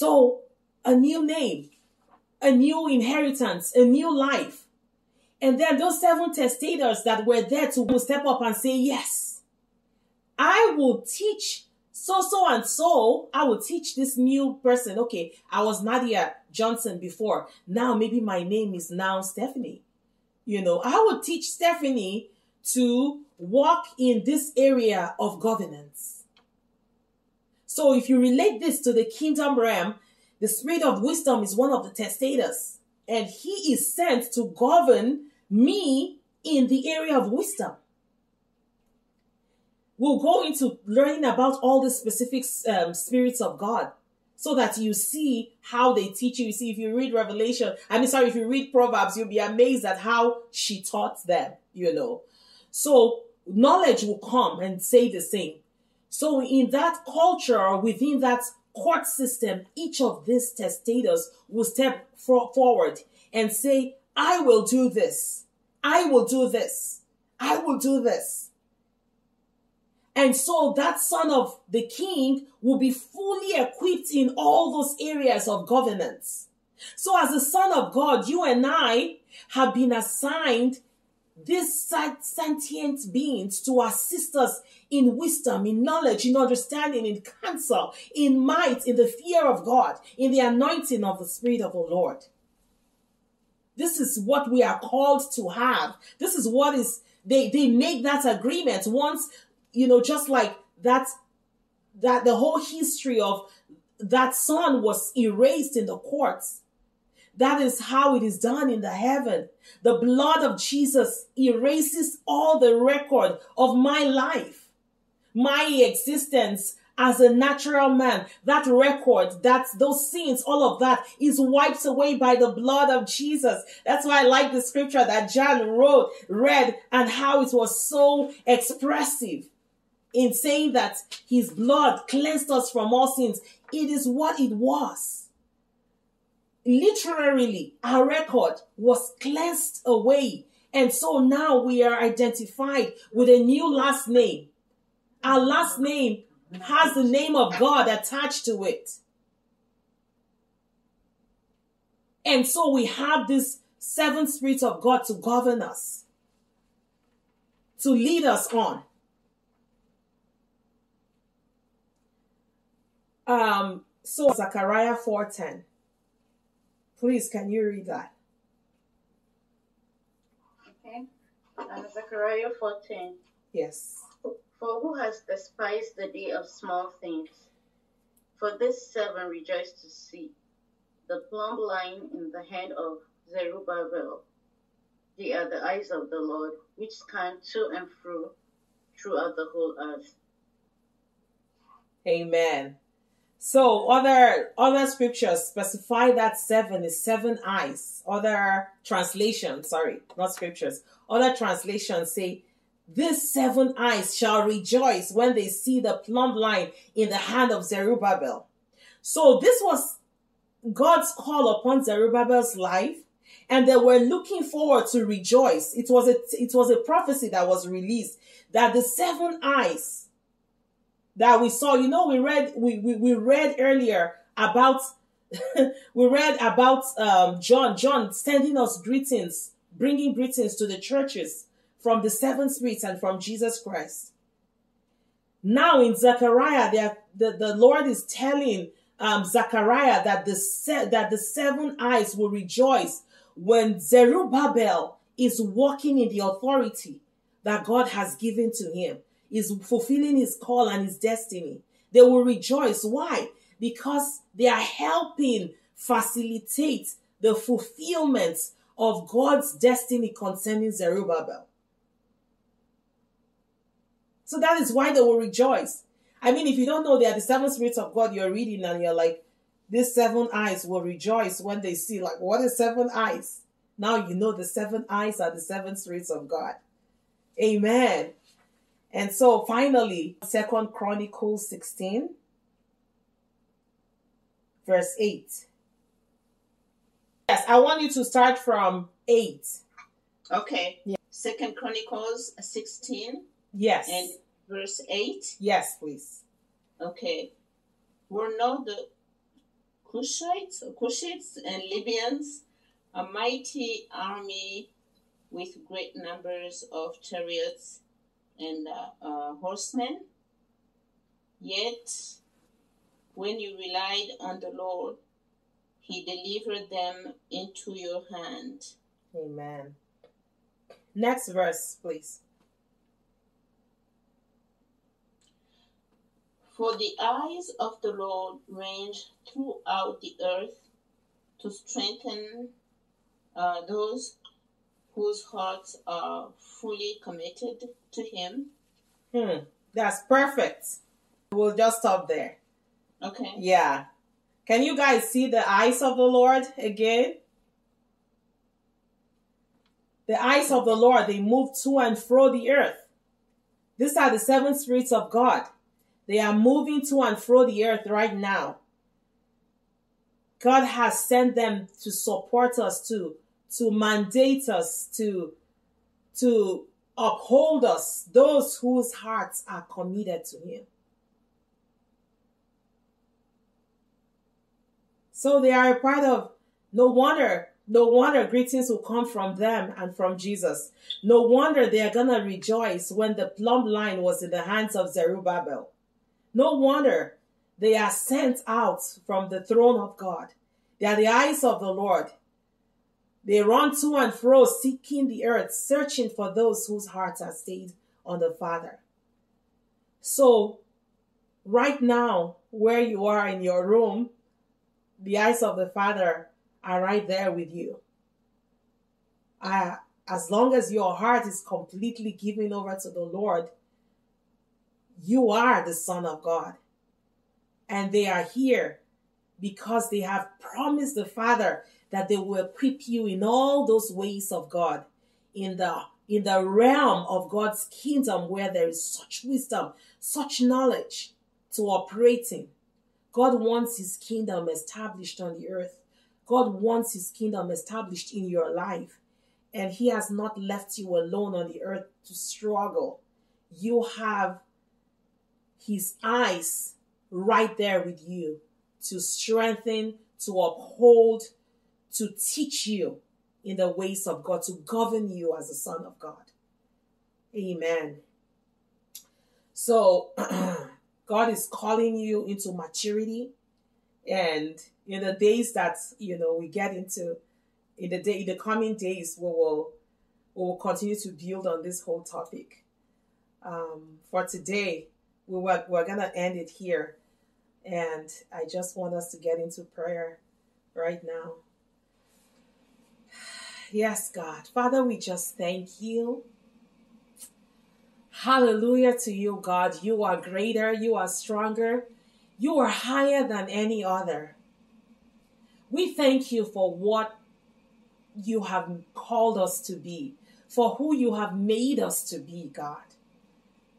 So, a new name, a new inheritance, a new life. And then those seven testators that were there to step up and say, Yes, I will teach so, so, and so. I will teach this new person. Okay, I was Nadia Johnson before. Now, maybe my name is now Stephanie. You know, I will teach Stephanie to walk in this area of governance. So, if you relate this to the kingdom realm, the spirit of wisdom is one of the testators, and he is sent to govern me in the area of wisdom. We'll go into learning about all the specific um, spirits of God so that you see how they teach you. You see, if you read Revelation, I mean, sorry, if you read Proverbs, you'll be amazed at how she taught them, you know. So knowledge will come and say the same. So in that culture, within that court system, each of these testators will step for- forward and say, I will do this. I will do this. I will do this. And so that son of the king will be fully equipped in all those areas of governance. So as a son of God, you and I have been assigned these sentient beings to assist us in wisdom, in knowledge, in understanding, in counsel, in might, in the fear of God, in the anointing of the Spirit of the Lord. This is what we are called to have. This is what is they they make that agreement once, you know, just like that that the whole history of that son was erased in the courts. That is how it is done in the heaven. The blood of Jesus erases all the record of my life, my existence, as a natural man, that record, that those sins, all of that is wiped away by the blood of Jesus. That's why I like the scripture that John wrote, read, and how it was so expressive in saying that his blood cleansed us from all sins. It is what it was. Literally, our record was cleansed away. And so now we are identified with a new last name. Our last name has the name of God attached to it. And so we have this seven spirits of God to govern us, to lead us on. Um, so Zechariah 4:10. Please, can you read that? Okay. Uh, Zechariah 4:10. Yes. For who has despised the day of small things? For this seven rejoice to see the plumb line in the hand of Zerubbabel. They are the eyes of the Lord, which scan to and fro throughout the whole earth. Amen. So other other scriptures specify that seven is seven eyes. Other translations, sorry, not scriptures. Other translations say these seven eyes shall rejoice when they see the plumb line in the hand of Zerubbabel. So this was God's call upon Zerubbabel's life, and they were looking forward to rejoice. It was a it was a prophecy that was released that the seven eyes that we saw, you know, we read we we, we read earlier about we read about um, John John sending us greetings, bringing greetings to the churches from the seven spirits and from Jesus Christ. Now in Zechariah, the, the Lord is telling um, Zechariah that the se- that the seven eyes will rejoice when Zerubbabel is walking in the authority that God has given to him, is fulfilling his call and his destiny. They will rejoice. Why? Because they are helping facilitate the fulfillment of God's destiny concerning Zerubbabel. So that is why they will rejoice. I mean, if you don't know they are the seven spirits of God, you're reading and you're like, these seven eyes will rejoice when they see, like, what is seven eyes? Now you know the seven eyes are the seven spirits of God. Amen. And so finally, Second Chronicles 16, verse 8. Yes, I want you to start from 8. Okay. Yeah. Second Chronicles 16 Yes. and verse 8. yes, please. Okay. Were not the Cushites, Cushites and Libyans, a mighty army with great numbers of chariots and uh, uh, horsemen. Yet, when you relied on the Lord, He delivered them into your hand. Amen. Next verse, please. For the eyes of the Lord range throughout the earth to strengthen uh, those whose hearts are fully committed to Him. Hmm. That's perfect. We'll just stop there. Okay. Yeah. Can you guys see the eyes of the Lord again? The eyes of the Lord, they move to and fro the earth. These are the seven spirits of God. They are moving to and fro the earth right now. God has sent them to support us, to, to mandate us, to, to uphold us, those whose hearts are committed to Him. So they are a part of, no wonder, no wonder greetings will come from them and from Jesus. No wonder they are to rejoice when the plumb line was in the hands of Zerubbabel. No wonder they are sent out from the throne of God. They are the eyes of the Lord. They run to and fro, seeking the earth, searching for those whose hearts are stayed on the Father. So, right now, where you are in your room, the eyes of the Father are right there with you. Uh, as long as your heart is completely given over to the Lord, you are the Son of God. And they are here because they have promised the Father that they will equip you in all those ways of God, in the in the realm of God's kingdom where there is such wisdom, such knowledge to operate in. God wants his kingdom established on the earth. God wants his kingdom established in your life. And he has not left you alone on the earth to struggle. You have his eyes right there with you to strengthen, to uphold, to teach you in the ways of God, to govern you as a son of God. Amen. So, God is calling you into maturity. And in the days that, you know, we get into, in the day, in the coming days, we will, we will continue to build on this whole topic. Um, for today, we were, we're going to end it here. And I just want us to get into prayer right now. Yes, God. Father, we just thank you. Hallelujah to you, God. You are greater, you are stronger, you are higher than any other. We thank you for what you have called us to be, for who you have made us to be, God.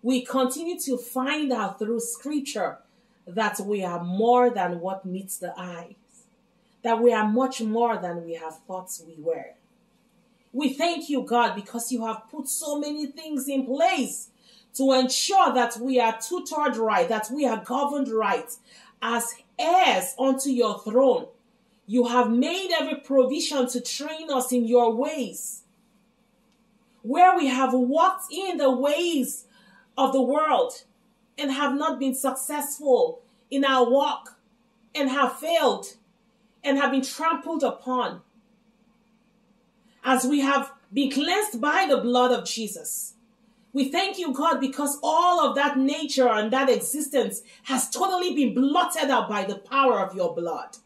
We continue to find out through scripture that we are more than what meets the eyes, that we are much more than we have thought we were. We thank you, God, because you have put so many things in place to ensure that we are tutored right, that we are governed right as heirs unto your throne. You have made every provision to train us in your ways. Where we have walked in the ways of the world and have not been successful in our walk and have failed and have been trampled upon as we have been cleansed by the blood of Jesus. We thank you, God, because all of that nature and that existence has totally been blotted out by the power of your blood.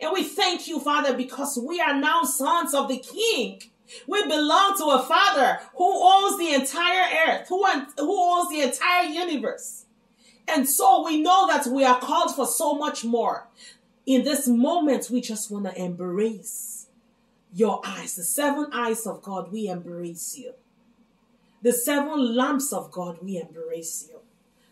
And we thank you, Father, because we are now sons of the King. We belong to a Father who owns the entire earth, who, who owns the entire universe. And so we know that we are called for so much more. In this moment, we just want to embrace your eyes, the seven eyes of God. We embrace you. The seven lamps of God, we embrace you.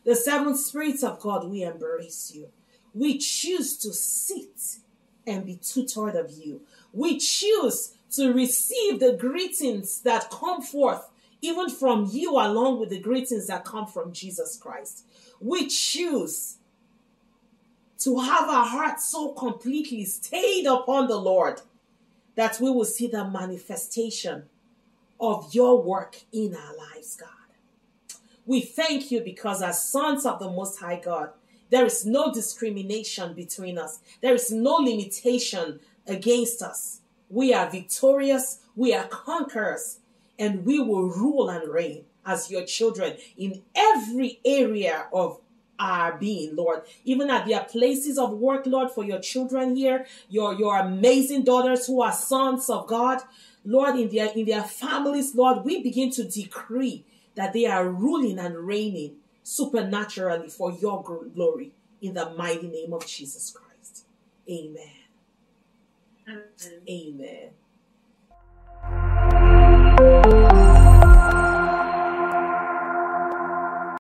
The seven spirits of God, we embrace you. We choose to sit and be tutored of you. We choose to receive the greetings that come forth even from you, along with the greetings that come from Jesus Christ. We choose to have our hearts so completely stayed upon the Lord that we will see the manifestation of your work in our lives, God. We thank you because as sons of the Most High God, there is no discrimination between us. There is no limitation against us. We are victorious. We are conquerors. And we will rule and reign as your children in every area of our being, Lord. Even at their places of work, Lord, for your children here, your, your amazing daughters who are sons of God, Lord, in their in their families, Lord, we begin to decree that they are ruling and reigning supernaturally for your glory in the mighty name of Jesus Christ. Amen. Amen. Amen.